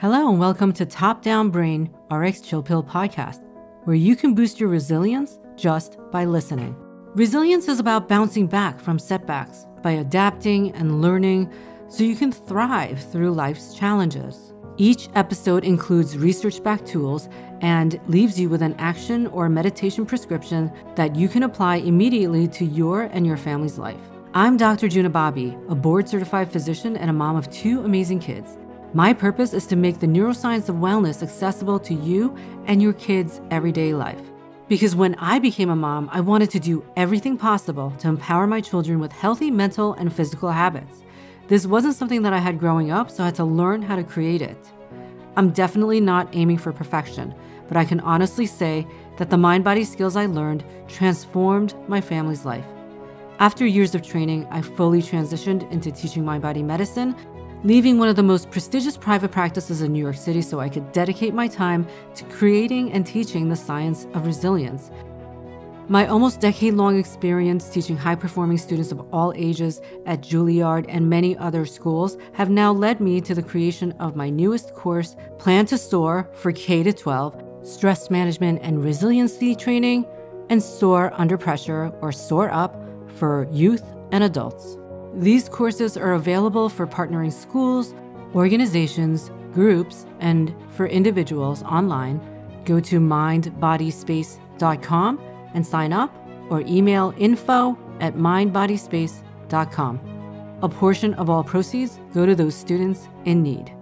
Hello, and welcome to Top Down Brain RX Chill Pill podcast, where you can boost your resilience just by listening. Resilience is about bouncing back from setbacks by adapting and learning so you can thrive through life's challenges. Each episode includes research backed tools and leaves you with an action or meditation prescription that you can apply immediately to your and your family's life. I'm Dr. Juna Bobby, a board certified physician and a mom of two amazing kids. My purpose is to make the neuroscience of wellness accessible to you and your kids' everyday life. Because when I became a mom, I wanted to do everything possible to empower my children with healthy mental and physical habits. This wasn't something that I had growing up, so I had to learn how to create it. I'm definitely not aiming for perfection, but I can honestly say that the mind body skills I learned transformed my family's life. After years of training, I fully transitioned into teaching mind body medicine leaving one of the most prestigious private practices in New York City so I could dedicate my time to creating and teaching the science of resilience. My almost decade long experience teaching high performing students of all ages at Juilliard and many other schools have now led me to the creation of my newest course, Plan to Soar for K 12, Stress Management and Resiliency Training, and Soar Under Pressure or Soar Up for youth and adults. These courses are available for partnering schools, organizations, groups, and for individuals online. Go to mindbodyspace.com and sign up or email info at mindbodyspace.com. A portion of all proceeds go to those students in need.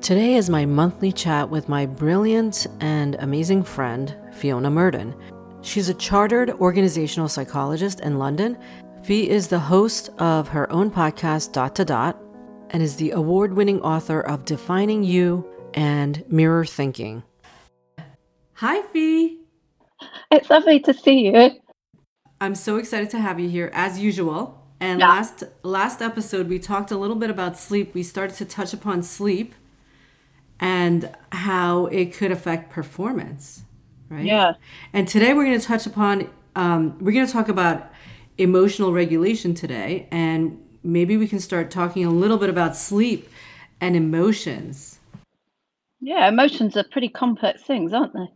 Today is my monthly chat with my brilliant and amazing friend, Fiona Murden. She's a chartered organizational psychologist in London Fee is the host of her own podcast, Dot to Dot, and is the award winning author of Defining You and Mirror Thinking. Hi, Fee. It's lovely to see you. I'm so excited to have you here, as usual. And yeah. last last episode, we talked a little bit about sleep. We started to touch upon sleep and how it could affect performance, right? Yeah. And today we're going to touch upon. Um, we're going to talk about emotional regulation today, and maybe we can start talking a little bit about sleep and emotions. Yeah, emotions are pretty complex things, aren't they?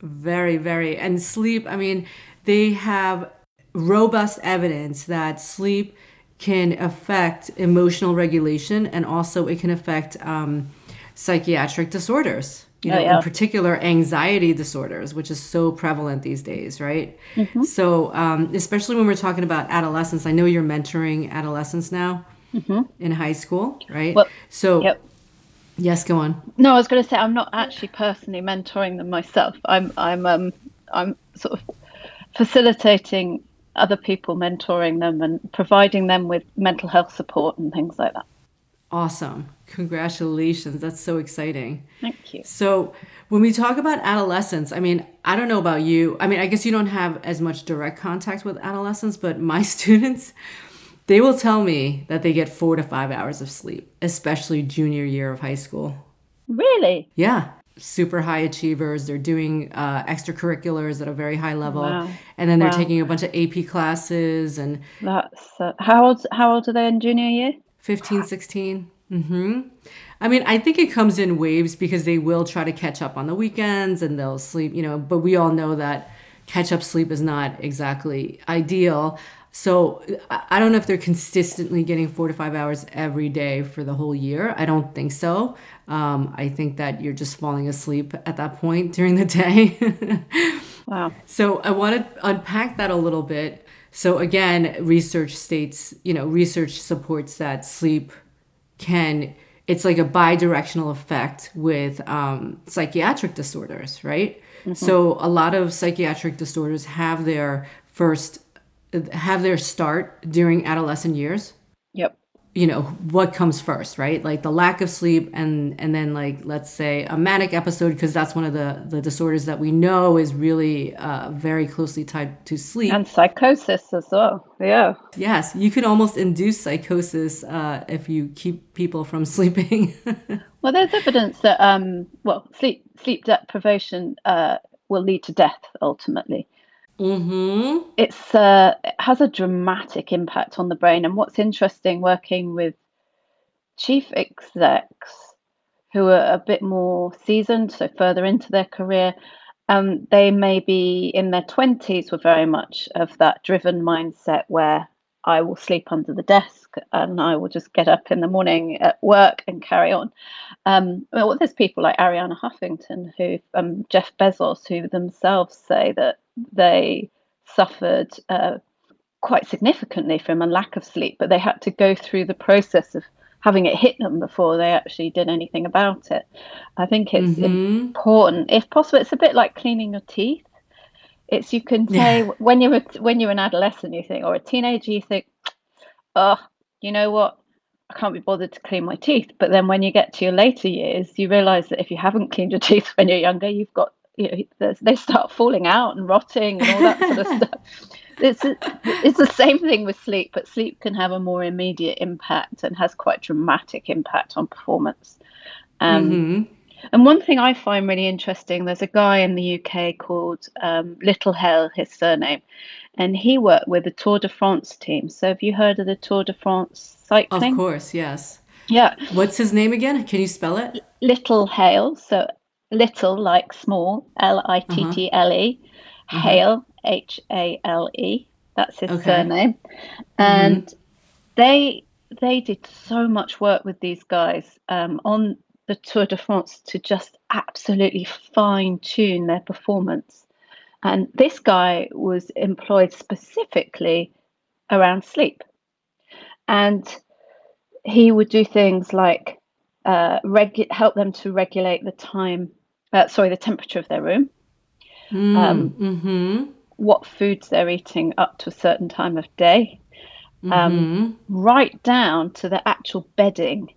Very, very. And sleep, I mean, they have robust evidence that sleep can affect emotional regulation and also it can affect um, psychiatric disorders you know, oh, yeah. in particular anxiety disorders, which is so prevalent these days, right? Mm-hmm. So, um, especially when we're talking about adolescents, I know you're mentoring adolescents now mm-hmm. in high school, right? Well, so, yep. yes, go on. No, I was going to say I'm not actually personally mentoring them myself. I'm, I'm, um, I'm sort of facilitating other people mentoring them and providing them with mental health support and things like that. Awesome. Congratulations. That's so exciting. Thank you. So, when we talk about adolescence, I mean, I don't know about you. I mean, I guess you don't have as much direct contact with adolescents, but my students, they will tell me that they get four to five hours of sleep, especially junior year of high school. Really? Yeah. Super high achievers. They're doing uh, extracurriculars at a very high level, wow. and then they're wow. taking a bunch of AP classes. And that's uh, how old? How old are they in junior year? 15, 16. Mm-hmm. I mean, I think it comes in waves because they will try to catch up on the weekends and they'll sleep, you know, but we all know that catch up sleep is not exactly ideal. So I don't know if they're consistently getting four to five hours every day for the whole year. I don't think so. Um, I think that you're just falling asleep at that point during the day. wow. So I want to unpack that a little bit so again, research states, you know, research supports that sleep can it's like a bi-directional effect with um, psychiatric disorders, right? Mm-hmm. So a lot of psychiatric disorders have their first have their start during adolescent years. You know what comes first right? Like the lack of sleep and and then like let's say a manic episode because that's one of the the disorders that we know is really uh, very closely tied to sleep. And psychosis as well yeah. Yes you can almost induce psychosis uh, if you keep people from sleeping. Well there's evidence that um well sleep sleep deprivation uh, will lead to death ultimately Mm-hmm. It's uh, it has a dramatic impact on the brain. And what's interesting working with chief execs who are a bit more seasoned, so further into their career, um, they may be in their 20s were very much of that driven mindset where I will sleep under the desk and I will just get up in the morning at work and carry on. Um, well, there's people like Arianna Huffington, who um, Jeff Bezos, who themselves say that they suffered uh, quite significantly from a lack of sleep, but they had to go through the process of having it hit them before they actually did anything about it. I think it's mm-hmm. important, if possible. It's a bit like cleaning your teeth. It's you can say yeah. when you're a, when you're an adolescent, you think, or a teenager, you think, oh, you know what? I can't be bothered to clean my teeth. But then when you get to your later years, you realize that if you haven't cleaned your teeth when you're younger, you've got you know, they start falling out and rotting and all that sort of stuff it's it's the same thing with sleep, but sleep can have a more immediate impact and has quite dramatic impact on performance. Um, mm-hmm. And one thing I find really interesting, there's a guy in the UK called um, Littlehale, his surname, and he worked with the Tour de France team. So have you heard of the Tour de France cycling? Of course, yes. Yeah. What's his name again? Can you spell it? Littlehale. So little like small, L I T T L E, uh-huh. Hale, H A L E. That's his okay. surname. And mm-hmm. they they did so much work with these guys um, on the Tour de France to just absolutely fine tune their performance. And this guy was employed specifically around sleep. And he would do things like uh, regu- help them to regulate the time, uh, sorry, the temperature of their room. Mm, um, mm-hmm what foods they're eating up to a certain time of day, um, mm-hmm. right down to the actual bedding.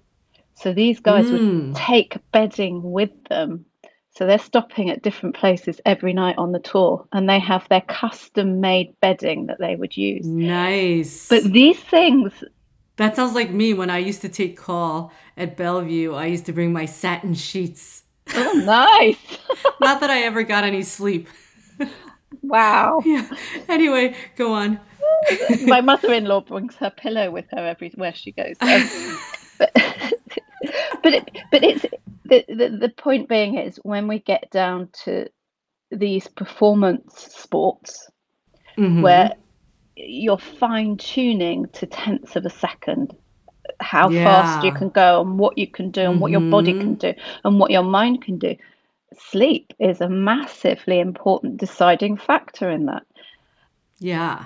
So these guys mm. would take bedding with them. So they're stopping at different places every night on the tour and they have their custom made bedding that they would use. Nice. But these things. That sounds like me when I used to take call at Bellevue. I used to bring my satin sheets. Oh, nice. Not that I ever got any sleep. Wow. Yeah. Anyway, go on. My mother-in-law brings her pillow with her everywhere she goes. Um, but but it, but it's the, the the point being is when we get down to these performance sports mm-hmm. where you're fine tuning to tenths of a second how yeah. fast you can go and what you can do and mm-hmm. what your body can mm-hmm. do and what your mind can do sleep is a massively important deciding factor in that. Yeah.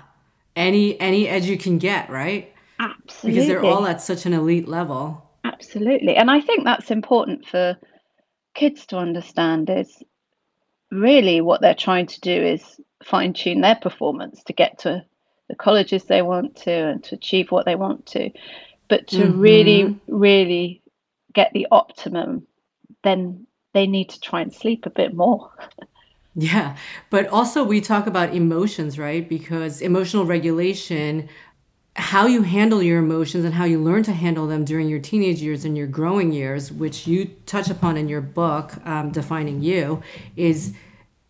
Any any edge you can get, right? Absolutely. Because they're all at such an elite level. Absolutely. And I think that's important for kids to understand is really what they're trying to do is fine tune their performance to get to the colleges they want to and to achieve what they want to. But to mm-hmm. really, really get the optimum, then they need to try and sleep a bit more. yeah. But also, we talk about emotions, right? Because emotional regulation, how you handle your emotions and how you learn to handle them during your teenage years and your growing years, which you touch upon in your book, um, Defining You, is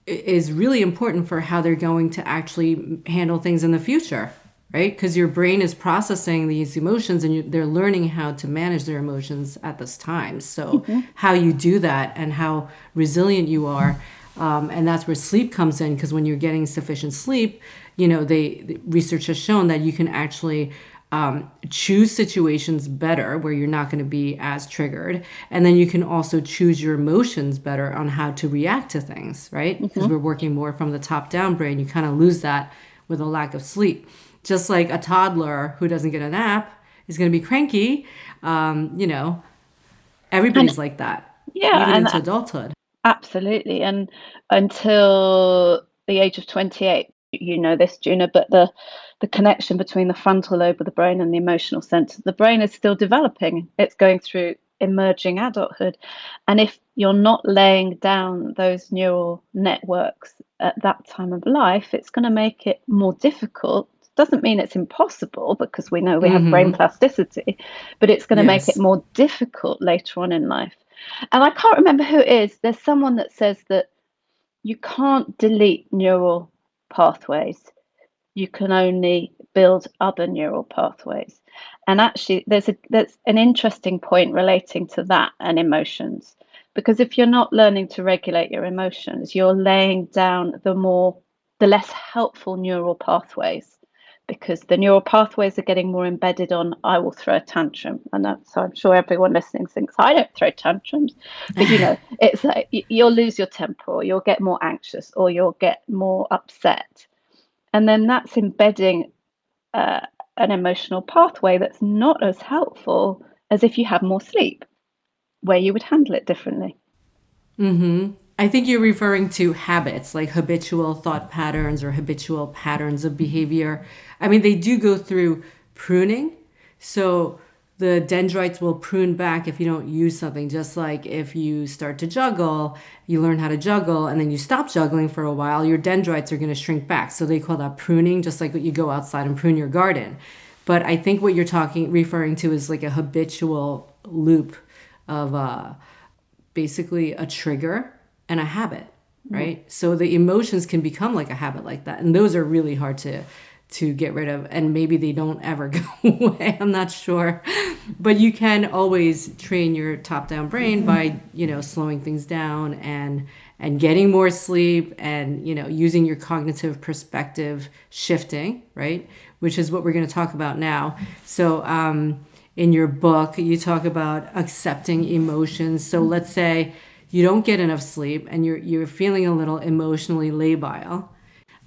is really important for how they're going to actually handle things in the future right? Because your brain is processing these emotions and you, they're learning how to manage their emotions at this time. So, mm-hmm. how you do that and how resilient you are. Um, and that's where sleep comes in because when you're getting sufficient sleep, you know, they the research has shown that you can actually um, choose situations better where you're not going to be as triggered. And then you can also choose your emotions better on how to react to things, right? Because mm-hmm. we're working more from the top down brain. You kind of lose that with a lack of sleep just like a toddler who doesn't get a nap is going to be cranky. Um, you know, everybody's and, like that. Yeah, even into adulthood. Absolutely, and until the age of twenty-eight, you know this, Juna, but the the connection between the frontal lobe of the brain and the emotional center, the brain is still developing. It's going through emerging adulthood, and if you're not laying down those neural networks at that time of life, it's going to make it more difficult doesn't mean it's impossible because we know we mm-hmm. have brain mm-hmm. plasticity, but it's going to yes. make it more difficult later on in life. And I can't remember who it is. There's someone that says that you can't delete neural pathways. You can only build other neural pathways. And actually, there's a there's an interesting point relating to that and emotions, because if you're not learning to regulate your emotions, you're laying down the more the less helpful neural pathways because the neural pathways are getting more embedded on I will throw a tantrum. And so I'm sure everyone listening thinks I don't throw tantrums. But you know, it's like you'll lose your temper or you'll get more anxious or you'll get more upset. And then that's embedding uh, an emotional pathway that's not as helpful as if you have more sleep, where you would handle it differently. Mm-hmm. I think you're referring to habits, like habitual thought patterns or habitual patterns of behavior. I mean, they do go through pruning. So the dendrites will prune back if you don't use something. Just like if you start to juggle, you learn how to juggle, and then you stop juggling for a while, your dendrites are going to shrink back. So they call that pruning, just like you go outside and prune your garden. But I think what you're talking, referring to, is like a habitual loop of uh, basically a trigger and a habit, right? Mm-hmm. So the emotions can become like a habit like that, and those are really hard to to get rid of and maybe they don't ever go away i'm not sure. But you can always train your top down brain by you know slowing things down and and getting more sleep and you know using your cognitive perspective shifting right? Which is what we're going to talk about now. So um, in your book you talk about accepting emotions. So let's say you don't get enough sleep and you're you're feeling a little emotionally labile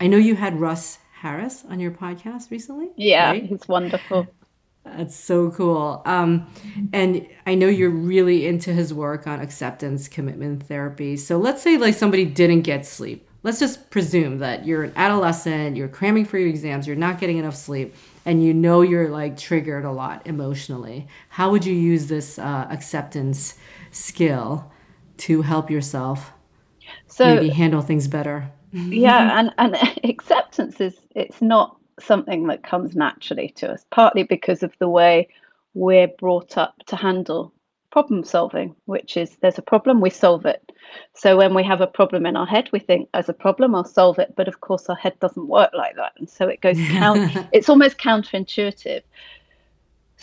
i know you had russ Harris on your podcast recently. Yeah, right? he's wonderful. That's so cool. Um, and I know you're really into his work on acceptance commitment therapy. So let's say like somebody didn't get sleep. Let's just presume that you're an adolescent, you're cramming for your exams, you're not getting enough sleep, and you know you're like triggered a lot emotionally. How would you use this uh, acceptance skill to help yourself so, maybe handle things better? yeah and and acceptance is it's not something that comes naturally to us partly because of the way we're brought up to handle problem solving which is there's a problem we solve it. So when we have a problem in our head we think as a problem i'll solve it. But of course our head doesn't work like that and so it goes count it's almost counterintuitive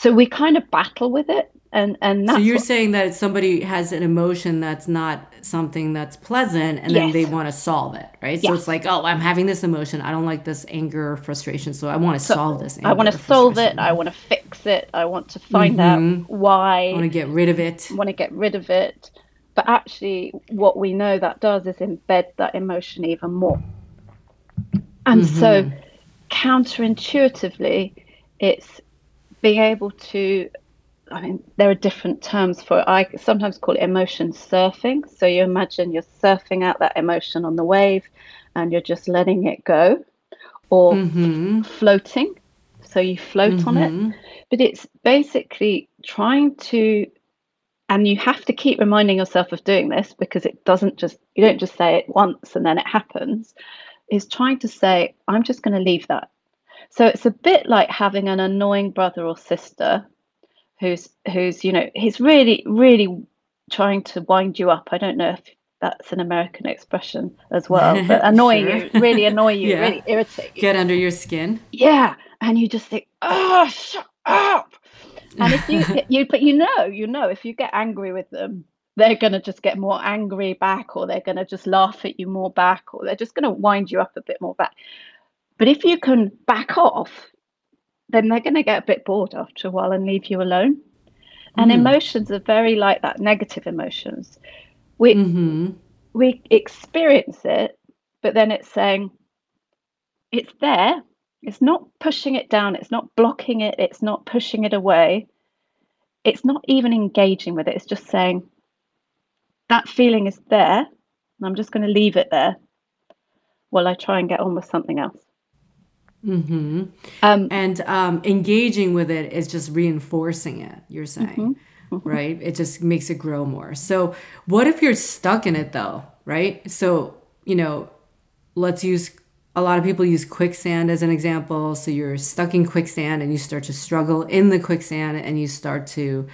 so we kind of battle with it and and so you're what, saying that somebody has an emotion that's not something that's pleasant and then yes. they want to solve it right yes. so it's like oh i'm having this emotion i don't like this anger or frustration so i want to so solve this i want to solve it i want to fix it i want to find mm-hmm. out why i want to get rid of it I want to get rid of it but actually what we know that does is embed that emotion even more and mm-hmm. so counterintuitively it's being able to I mean, there are different terms for it. I sometimes call it emotion surfing. So you imagine you're surfing out that emotion on the wave and you're just letting it go, or mm-hmm. floating. So you float mm-hmm. on it. Mm-hmm. But it's basically trying to, and you have to keep reminding yourself of doing this because it doesn't just, you don't just say it once and then it happens, is trying to say, I'm just going to leave that. So it's a bit like having an annoying brother or sister who's who's you know he's really really trying to wind you up. I don't know if that's an American expression as well, but annoy sure. you, really annoy you, yeah. really irritate you. Get under your skin. Yeah, and you just think, oh, shut up. And if you you but you know you know if you get angry with them, they're going to just get more angry back, or they're going to just laugh at you more back, or they're just going to wind you up a bit more back. But if you can back off then they're going to get a bit bored after a while and leave you alone. And mm. emotions are very like that negative emotions. We mm-hmm. we experience it, but then it's saying it's there. It's not pushing it down, it's not blocking it, it's not pushing it away. It's not even engaging with it. It's just saying that feeling is there, and I'm just going to leave it there while I try and get on with something else. Mm-hmm. Um, and um, engaging with it is just reinforcing it, you're saying, mm-hmm. Mm-hmm. right? It just makes it grow more. So, what if you're stuck in it though, right? So, you know, let's use a lot of people use quicksand as an example. So, you're stuck in quicksand and you start to struggle in the quicksand and you start to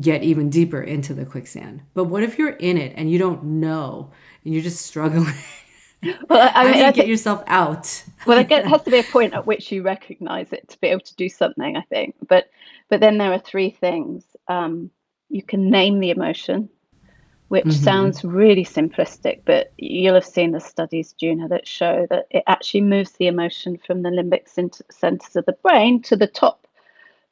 get even deeper into the quicksand. But what if you're in it and you don't know and you're just struggling? well, I mean, I get think- yourself out? well, it has to be a point at which you recognize it to be able to do something. I think, but but then there are three things. Um, you can name the emotion, which Mhm. sounds really simplistic, but you'll have seen the studies, Juna, that show that it actually moves the emotion from the limbic centers of the brain to the top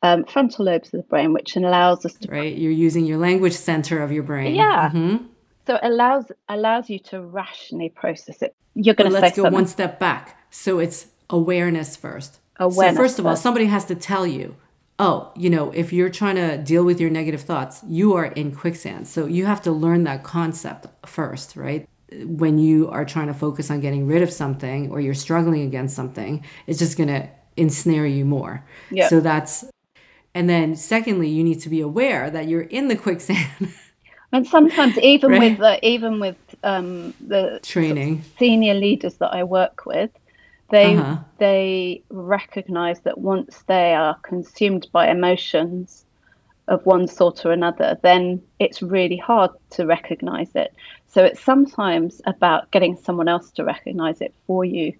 um, frontal lobes of the brain, which allows us to Right? You're using your language center of your brain. Yeah. Mhm. So it allows allows you to rationally process it. You're going to let's go something. one step back. So it's awareness first. Awareness so first of all, first. somebody has to tell you, oh, you know, if you're trying to deal with your negative thoughts, you are in quicksand. So you have to learn that concept first, right? When you are trying to focus on getting rid of something or you're struggling against something, it's just going to ensnare you more. Yeah. So that's and then secondly, you need to be aware that you're in the quicksand And sometimes even with the, even with um, the training. senior leaders that I work with, they Uh-huh. they recognize that once they are consumed by emotions of one sort or another, then it's really hard to recognize it. So it's sometimes about getting someone else to recognize it for you.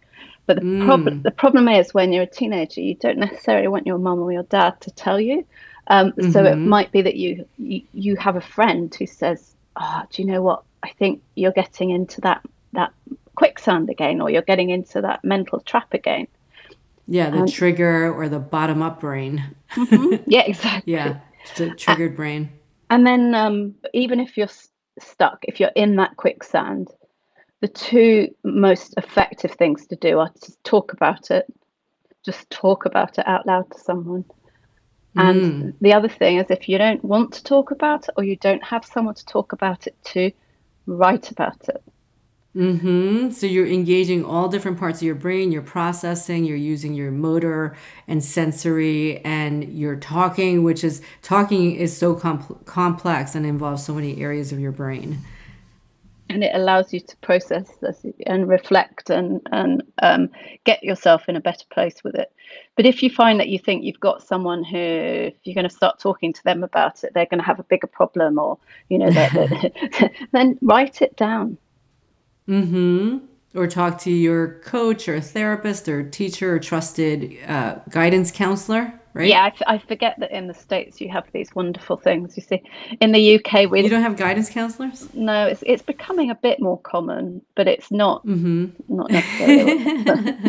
But the Mm. problem the problem is when you're a teenager, you don't necessarily want your mum or your dad to tell you. Um, So it Mhm. might be that you, you you have a friend who says, "Oh, do you know what? I think you're getting into that that quicksand again, or you're getting into that mental trap again." Yeah, the Um, trigger or the bottom up brain. Yeah, exactly. Yeah, the triggered brain. And then um, even if you're s- stuck, if you're in that quicksand, the two most effective things to do are to talk about it, just talk about it out loud to someone. And Mm. the other thing is if you don't want to talk about it or you don't have someone to talk about it to, write about it. Mm-hmm. So you're engaging all different parts of your brain. You're processing. You're using your motor and sensory, and you're talking, which is talking is so compl- complex and involves so many areas of your brain. And it allows you to process this and reflect and and um, get yourself in a better place with it. But if you find that you think you've got someone who, if you're going to start talking to them about it, they're going to have a bigger problem, or you know, that, that- then write it down. Mm-hmm. Or talk to your coach or therapist or teacher or trusted uh, guidance counselor. Right? Yeah, I, f- I forget that in the states you have these wonderful things. You see, in the UK we You don't have guidance counselors. no, it's it's becoming a bit more common, but it's not Mm-hmm. not necessarily.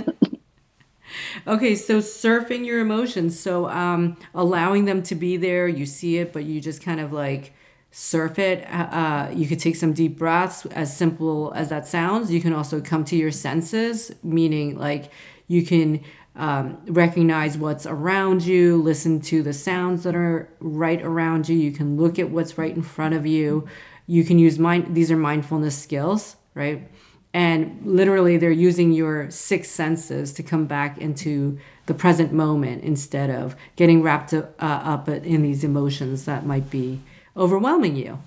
Okay, so surfing your emotions. So um, allowing them to be there, you see it, but you just kind of like surf it. Uh, Uh, you could take some deep breaths, as simple as that sounds. You can also come to your senses, meaning like you can um, recognize what's around you, listen to the sounds that are right around you. You can look at what's right in front of you. You can use mind. These are mindfulness skills, right? and literally they're using your six senses to come back into the present moment instead of getting wrapped uh, up in these emotions that might be overwhelming you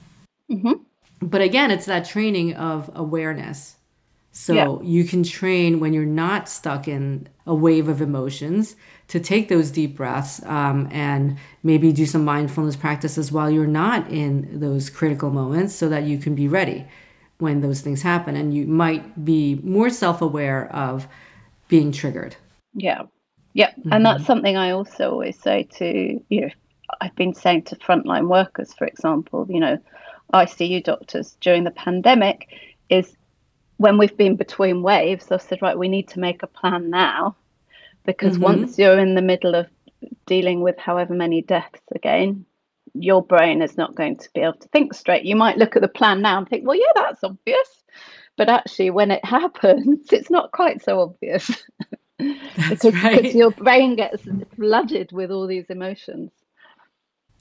Mhm. but again it's that training of awareness so Yeah. you can train when you're not stuck in a wave of emotions to take those deep breaths um, and maybe do some mindfulness practices while you're not in those critical moments so that you can be ready when those things happen and you might be more self-aware of being triggered Yeah. Yeah. And that's something I also always say to, you know, I've been saying to frontline workers, for example, you know, ICU doctors during the pandemic is when we've been between waves, I've said, right, we need to make a plan now because Mhm. once you're in the middle of dealing with however many deaths again, your brain is not going to be able to think straight. You might look at the plan now and think, well, yeah, that's obvious. But actually, when it happens, it's not quite so obvious. because, right because your brain gets flooded with all these emotions.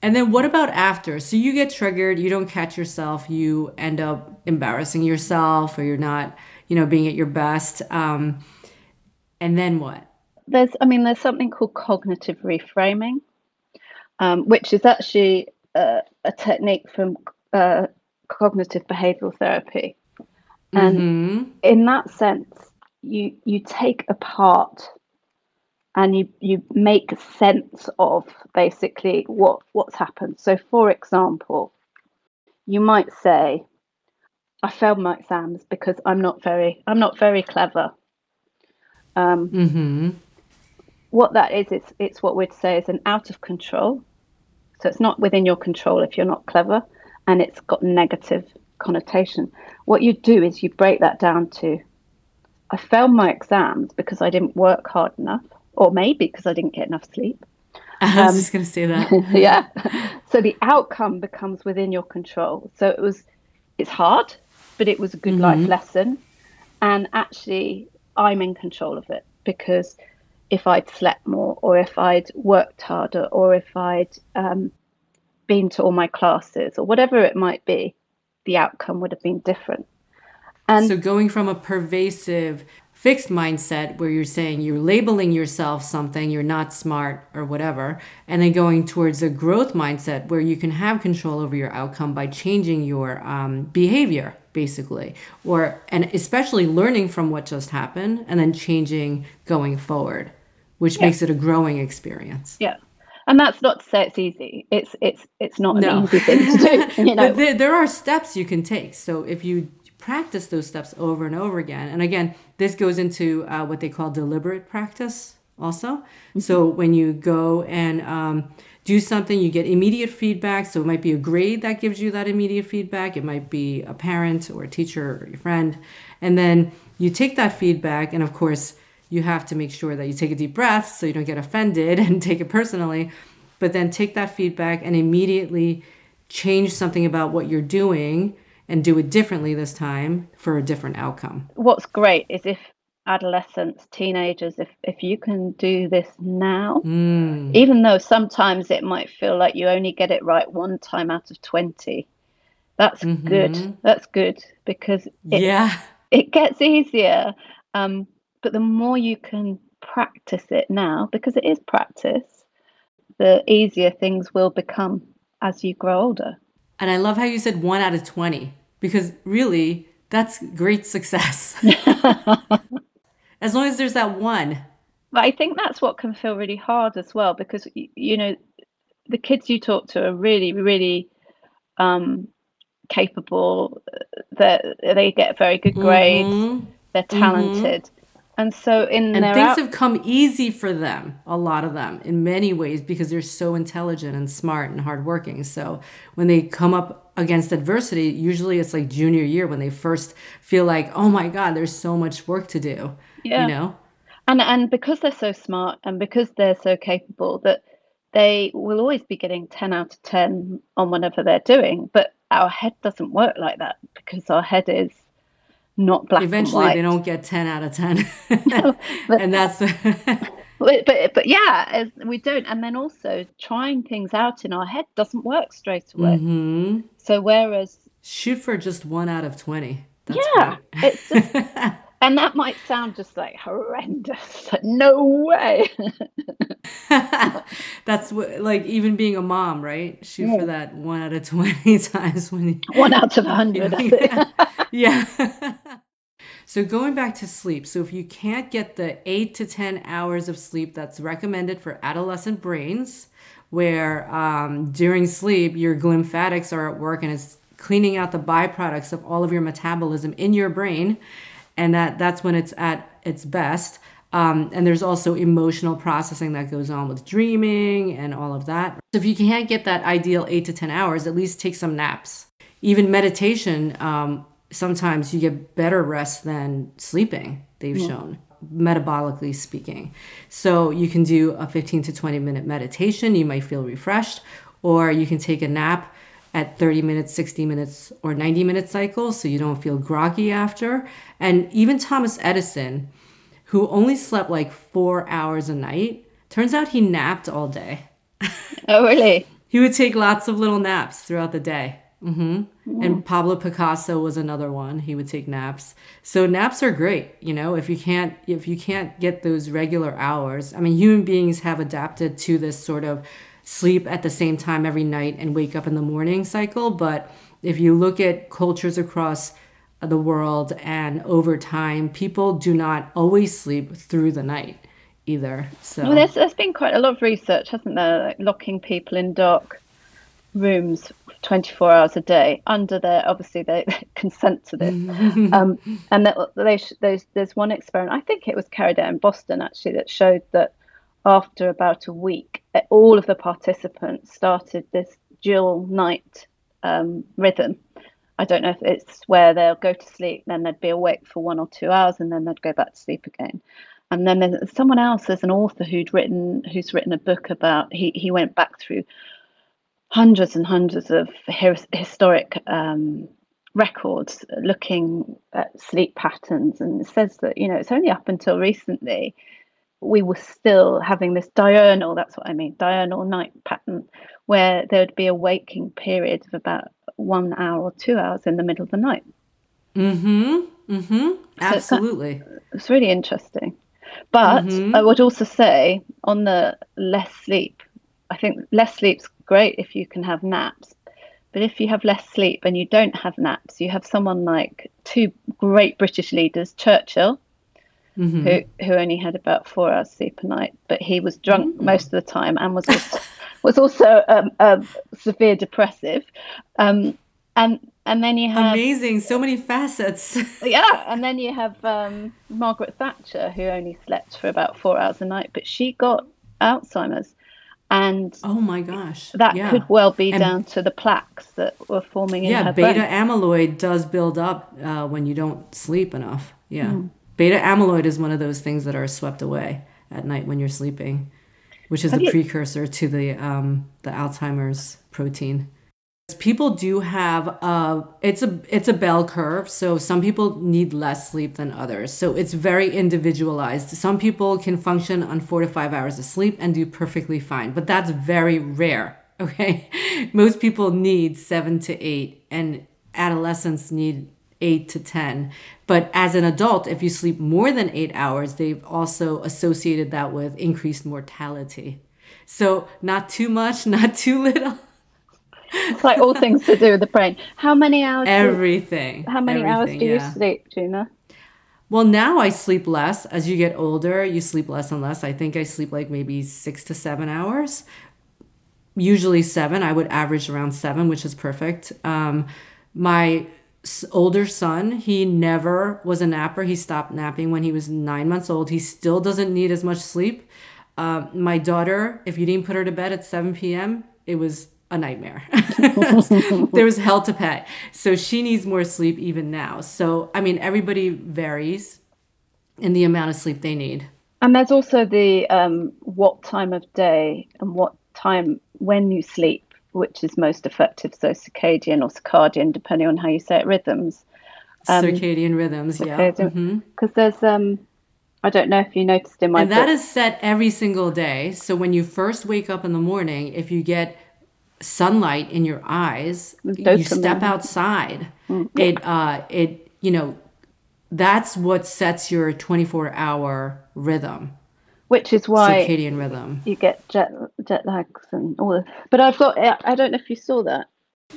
And then what about after? So you get triggered, you don't catch yourself, you end up embarrassing yourself, or you're not, you know, being at your best. Um, and then what? There's, I mean, there's something called cognitive reframing, um, which is actually uh, a technique from uh, cognitive behavioral therapy. And Mhm. in that sense, you you take apart and you you make sense of basically what what's happened. So, for example, you might say, I failed my exams because I'm not very I'm not very clever. Um, Mm-hmm. what that is, it's it's what we'd say is an out of control. So it's not within your control if you're not clever, and it's got negative connotation. What you do is you break that down to, I failed my exams because I didn't work hard enough, or maybe because I didn't get enough sleep. I was just gonna say that. yeah. So the outcome becomes within your control. So it was, it's hard, but it was a good life lesson, and actually I'm in control of it because if I'd slept more, or if I'd worked harder, or if I'd um, been to all my classes, or whatever it might be, the outcome would have been different. And So going from a pervasive fixed mindset where you're saying you're labeling yourself something, you're not smart or whatever, and then going towards a growth mindset where you can have control over your outcome by changing your um, behavior basically or and especially learning from what just happened and then changing going forward which makes it a growing experience yeah, and that's not to say it's easy. It's it's it's not an No. easy thing to do. You know, But there, there are steps you can take. So if you practice those steps over and over again, and again, this goes into uh, what they call deliberate practice also. So when you go and um, do something, you get immediate feedback. So it might be a grade that gives you that immediate feedback. It might be a parent or a teacher or your friend. And then you take that feedback, and of course, you have to make sure that you take a deep breath so you don't get offended and take it personally. But then take that feedback and immediately change something about what you're doing and do it differently this time for a different outcome. what's great is if adolescents, teenagers, if if you can do this now, Mm. even though sometimes it might feel like you only get it right one time out of 20 that's good that's good because it, yeah. it gets easier um, but the more you can practice it now because it is practice the easier things will become as you grow older And I love how you said one out of 20 because really that's great success. as long as there's that one. but i think that's what can feel really hard as well because you know the kids you talk to are really really um, capable that they get very good grades Mhm. they're talented and so in And things out- have come easy for them, a lot of them, in many ways, because they're so intelligent and smart and hardworking. So when they come up against adversity, usually it's like junior year when they first feel like, oh my God, there's so much work to do. Yeah. You know? and and because they're so smart and because they're so capable that they will always be getting 10 out of 10 on whatever they're doing but our head doesn't work like that because our head is not black Eventually they don't get 10 out of 10. but- and that's, but, but but yeah as we don't and then also trying things out in our head doesn't work straight away Mhm. so whereas shoot for just one out of 20. That's yeah great. it's just, and that might sound just like horrendous no way That's what, like even being a mom, right? Shoot for that one out of 20 times when you, one out of a hundred that's it. yeah. so going back to sleep. So if you can't get the eight to 10 hours of sleep that's recommended for adolescent brains, where um, during sleep your glymphatics are at work and it's cleaning out the byproducts of all of your metabolism in your brain, and that that's when it's at its best. Um, and there's also emotional processing that goes on with dreaming and all of that. So if you can't get that ideal eight to 10 hours, at least take some naps. Even meditation, um, sometimes you get better rest than sleeping, they've shown, metabolically speaking. So you can do a 15 to 20 minute meditation, you might feel refreshed, or you can take a nap at 30 minutes, 60 minutes, or 90 minute cycles so you don't feel groggy after. And even Thomas Edison, who only slept like four hours a night, turns out he napped all day. oh really He would take lots of little naps throughout the day. hmm And Pablo Picasso was another one. He would take naps. So naps are great. You know, if you can't if you can't get those regular hours. I mean, human beings have adapted to this sort of sleep at the same time every night and wake up in the morning cycle. But if you look at cultures across the world and over time, people do not always sleep through the night either. So Well, there's, there's been quite a lot of research, hasn't there? Like locking people in dark rooms 24 hours a day under their obviously they consent to this um, and that they, there's, there's one experiment i think it was carried out in boston actually that showed that after about a week all of the participants started this dual night um, rhythm. I don't know if it's where they'll go to sleep then they'd be awake for one or two hours and then they'd go back to sleep again. And then there's someone else there's an author who'd written who's written a book about he, he went back through hundreds and hundreds of historic um, records looking at sleep patterns and says that you know it's only up until recently we were still having this diurnal that's what i mean diurnal night pattern where there would be a waking period of about one hour or two hours in the middle of the night mm-hmm mm-hmm absolutely so it's, it's really interesting but mm-hmm. i would also say on the less sleep i think less sleep's great if you can have naps. But if you have less sleep and you don't have naps, you have someone like two great British leaders, Churchill, mm-hmm. who who only had about four hours sleep a night, but he was drunk mm-hmm. most of the time and was also, was also um, um, severe depressive. Um, and and then you have amazing, so many facets. yeah, and then you have um, Margaret Thatcher, who only slept for about four hours a night, but she got Alzheimer's and oh my gosh that yeah. could well be and, down to the plaques that were forming in yeah her beta brain. amyloid does build up uh, when you don't sleep enough yeah mm. Beta amyloid is one of those things that are swept away at night when you're sleeping which is Have the you... precursor to the um, the alzheimer's protein. People do have a it's a it's a bell curve so some people need less sleep than others. So it's very individualized. Some people can function on 4 to 5 hours of sleep and do perfectly fine but that's very rare okay? Most people need 7 to 8 and adolescents need 8 to 10 but as an adult if you sleep more than 8 hours they've also associated that with increased mortality so not too much not too little it's like all things to do with the brain. How many hours? Everything. Do, how many everything, hours do yeah. you sleep, Gina? Well, now I sleep less. As you get older, you sleep less and less. I think I sleep like maybe six to seven hours. Usually seven. I would average around seven, which is perfect. Um, my older son, he never was a napper. He stopped napping when he was nine months old. He still doesn't need as much sleep. Uh, my daughter, if you didn't put her to bed at 7 p.m., it was a nightmare. there was hell to pay. So she needs more sleep even now. So, I mean, everybody varies in the amount of sleep they need. And there's also the um, what time of day and what time when you sleep, which is most effective. So, circadian or circadian, depending on how you say it, rhythms. Um, circadian rhythms, circadian, yeah. Because mm-hmm. there's, um, I don't know if you noticed in my And that book, is set every single day. So, when you first wake up in the morning, if you get sunlight in your eyes you step outside mm. it uh it you know that's what sets your 24 hour rhythm which is why circadian rhythm you get jet jet lags and all that but i've got i don't know if you saw that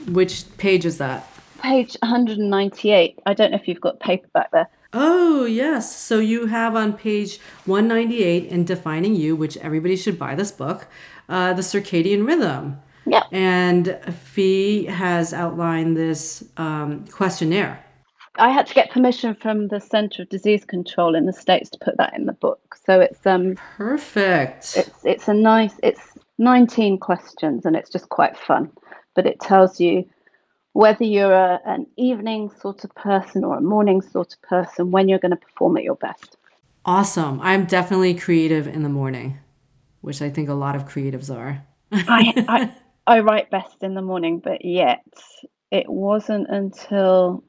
which page is that page 198 i don't know if you've got paperback there Oh, yes. So you have on page 198 in Defining You, which everybody should buy this book, uh, the circadian rhythm. Yeah. And Fee has outlined this um, questionnaire. I had to get permission from the Center of Disease Control in the States to put that in the book. So it's um perfect. It's it's a nice it's 19 questions and it's just quite fun. But it tells you whether you're a, an evening sort of person or a morning sort of person when you're going to perform at your best. Awesome. I'm definitely creative in the morning, which I think a lot of creatives are. I, I I write best in the morning, but yet it wasn't until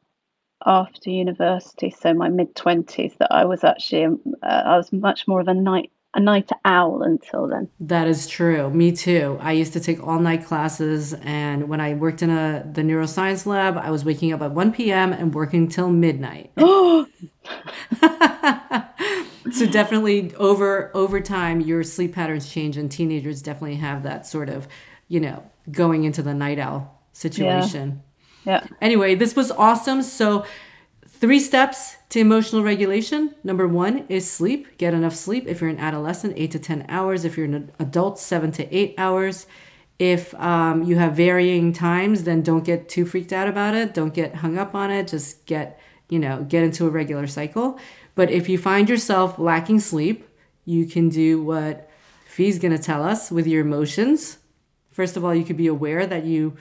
after university, so my mid twenties, that I was actually um, uh, I was much more of a night a night owl until then. That is true. Me too. I used to take all night classes, and when I worked in a the neuroscience lab, I was waking up at one p.m. and working till midnight. so definitely over over time, your sleep patterns change, and teenagers definitely have that sort of you know, going into the night owl situation. Yeah. Yeah. Anyway, this was awesome. So, three steps to emotional regulation. Number one is sleep. Get enough sleep. If you're an adolescent, eight to 10 hours. If you're an adult, seven to eight hours. If um, you have varying times, then don't get too freaked out about it. Don't get hung up on it. Just get, you know, get into a regular cycle. But if you find yourself lacking sleep, you can do what Fee's gonna tell us with your emotions. First of all, you could be aware that you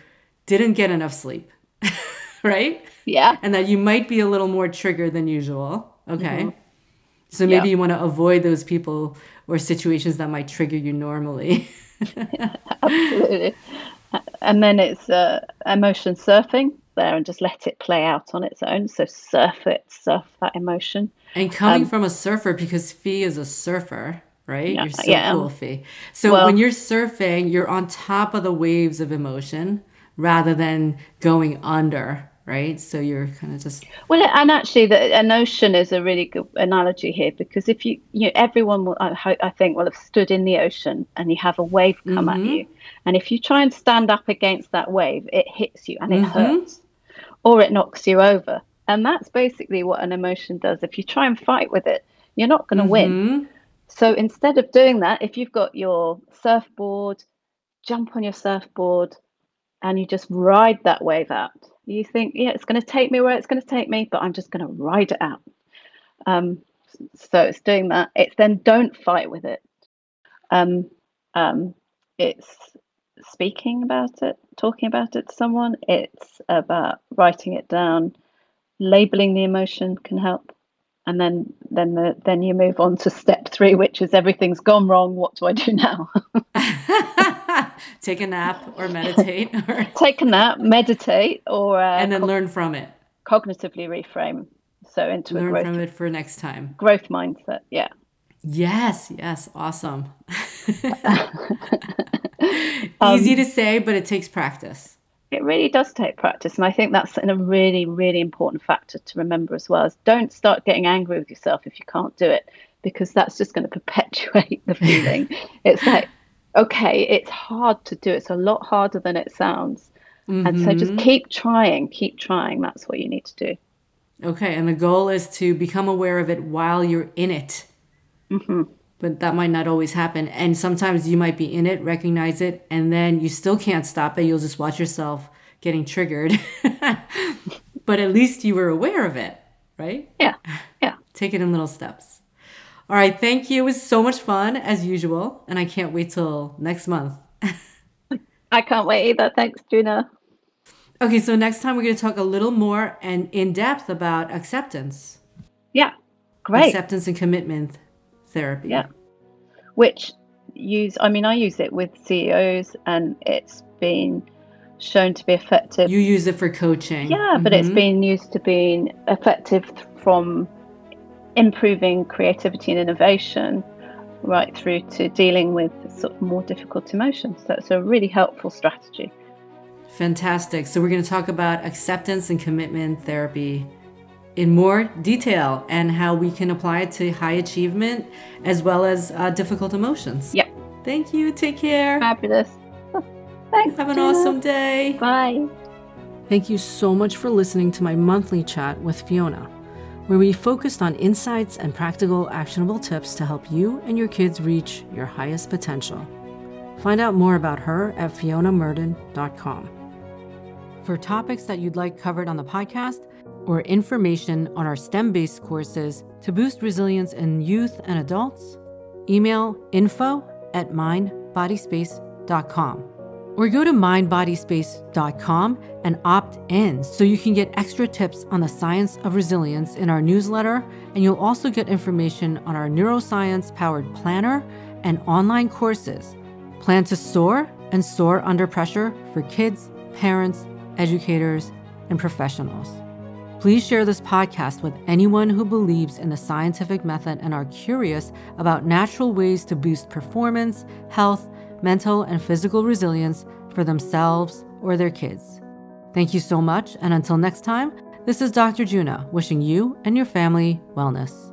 didn't get enough sleep, right? Yeah. And that you might be a little more triggered than usual. Okay. Mm-hmm. So maybe yeah. you want to avoid those people or situations that might trigger you normally. Absolutely. And then it's uh, emotion surfing there and just let it play out on its own. So surf it, surf that emotion. And coming um, from a surfer, because Fee is a surfer, right? Yeah, you're so yeah. cool, Fee. So well, when you're surfing, you're on top of the waves of emotion rather than going under right? So you're kind of just well, and actually, the, an ocean is a really good analogy here because if you, you know, everyone will, I, I think, will have stood in the ocean and you have a wave come mm-hmm. at you, and if you try and stand up against that wave, it hits you and it mm-hmm. hurts, or it knocks you over, and that's basically what an emotion does. If you try and fight with it, you're not going to mm-hmm. win. So instead of doing that, if you've got your surfboard, jump on your surfboard, and you just ride that wave out you think, yeah, it's going to take me where it's going to take me, but I'm just going to ride it out. Um, so it's doing that. It's then don't fight with it. Um, um, it's speaking about it, talking about it to someone. It's about writing it down. Labeling the emotion can help, and then then the, then you move on to step three, which is everything's gone wrong. What do I do now? take a nap or meditate or take a nap meditate or uh, and then co- learn from it. cognitively reframe so into learn a growth, from it for next time. growth mindset yeah. Yes yes awesome. Um, easy to say but it takes practice it really does take practice and i think that's a really really important factor to remember as well is don't start getting angry with yourself if you can't do it because that's just going to perpetuate the feeling it's like okay, it's hard to do. It's a lot harder than it sounds. Mm-hmm. And so just mm-hmm. keep trying, keep trying. That's what you need to do. Okay. And the goal is to become aware of it while you're in it. Mm-hmm. But that might not always happen. And sometimes you might be in it, recognize it, and then you still can't stop it. You'll just watch yourself getting triggered. but at least you were aware of it, right? Yeah. Yeah. Take it in little steps. All right, thank you. It was so much fun as usual, and I can't wait till next month. I can't wait either. Thanks, Juna. Okay, so next time we're going to talk a little more and in depth about acceptance. Yeah, great. Acceptance and commitment therapy. Yeah, which use. I mean, I use it with CEOs, and it's been shown to be effective. You use it for coaching. Yeah, but mm-hmm. it's been used to being effective from improving creativity and innovation right through to dealing with sort of more difficult emotions. So it's a really helpful strategy. Fantastic. So we're going to talk about acceptance and commitment therapy in more detail and how we can apply it to high achievement as well as uh, difficult emotions. Yep. Thank you. Take care. Fabulous. Thanks. Have an awesome day. Bye. Thank you so much for listening to my monthly chat with Fiona where we focused on insights and practical, actionable tips to help you and your kids reach your highest potential. Find out more about her at fionamurden.com. For topics that you'd like covered on the podcast or information on our STEM based courses to boost resilience in youth and adults, email info at mindbodyspace.com or go to mindbodyspace.com and opt in so you can get extra tips on the science of resilience in our newsletter, and you'll also get information on our neuroscience powered planner and online courses. Plan to soar and soar under pressure for kids, parents, educators, and professionals. Please share this podcast with anyone who believes in the scientific method and are curious about natural ways to boost performance, health, mental, and physical resilience for themselves or their kids. Thank you so much, and until next time, this is Dr. Juna wishing you and your family wellness.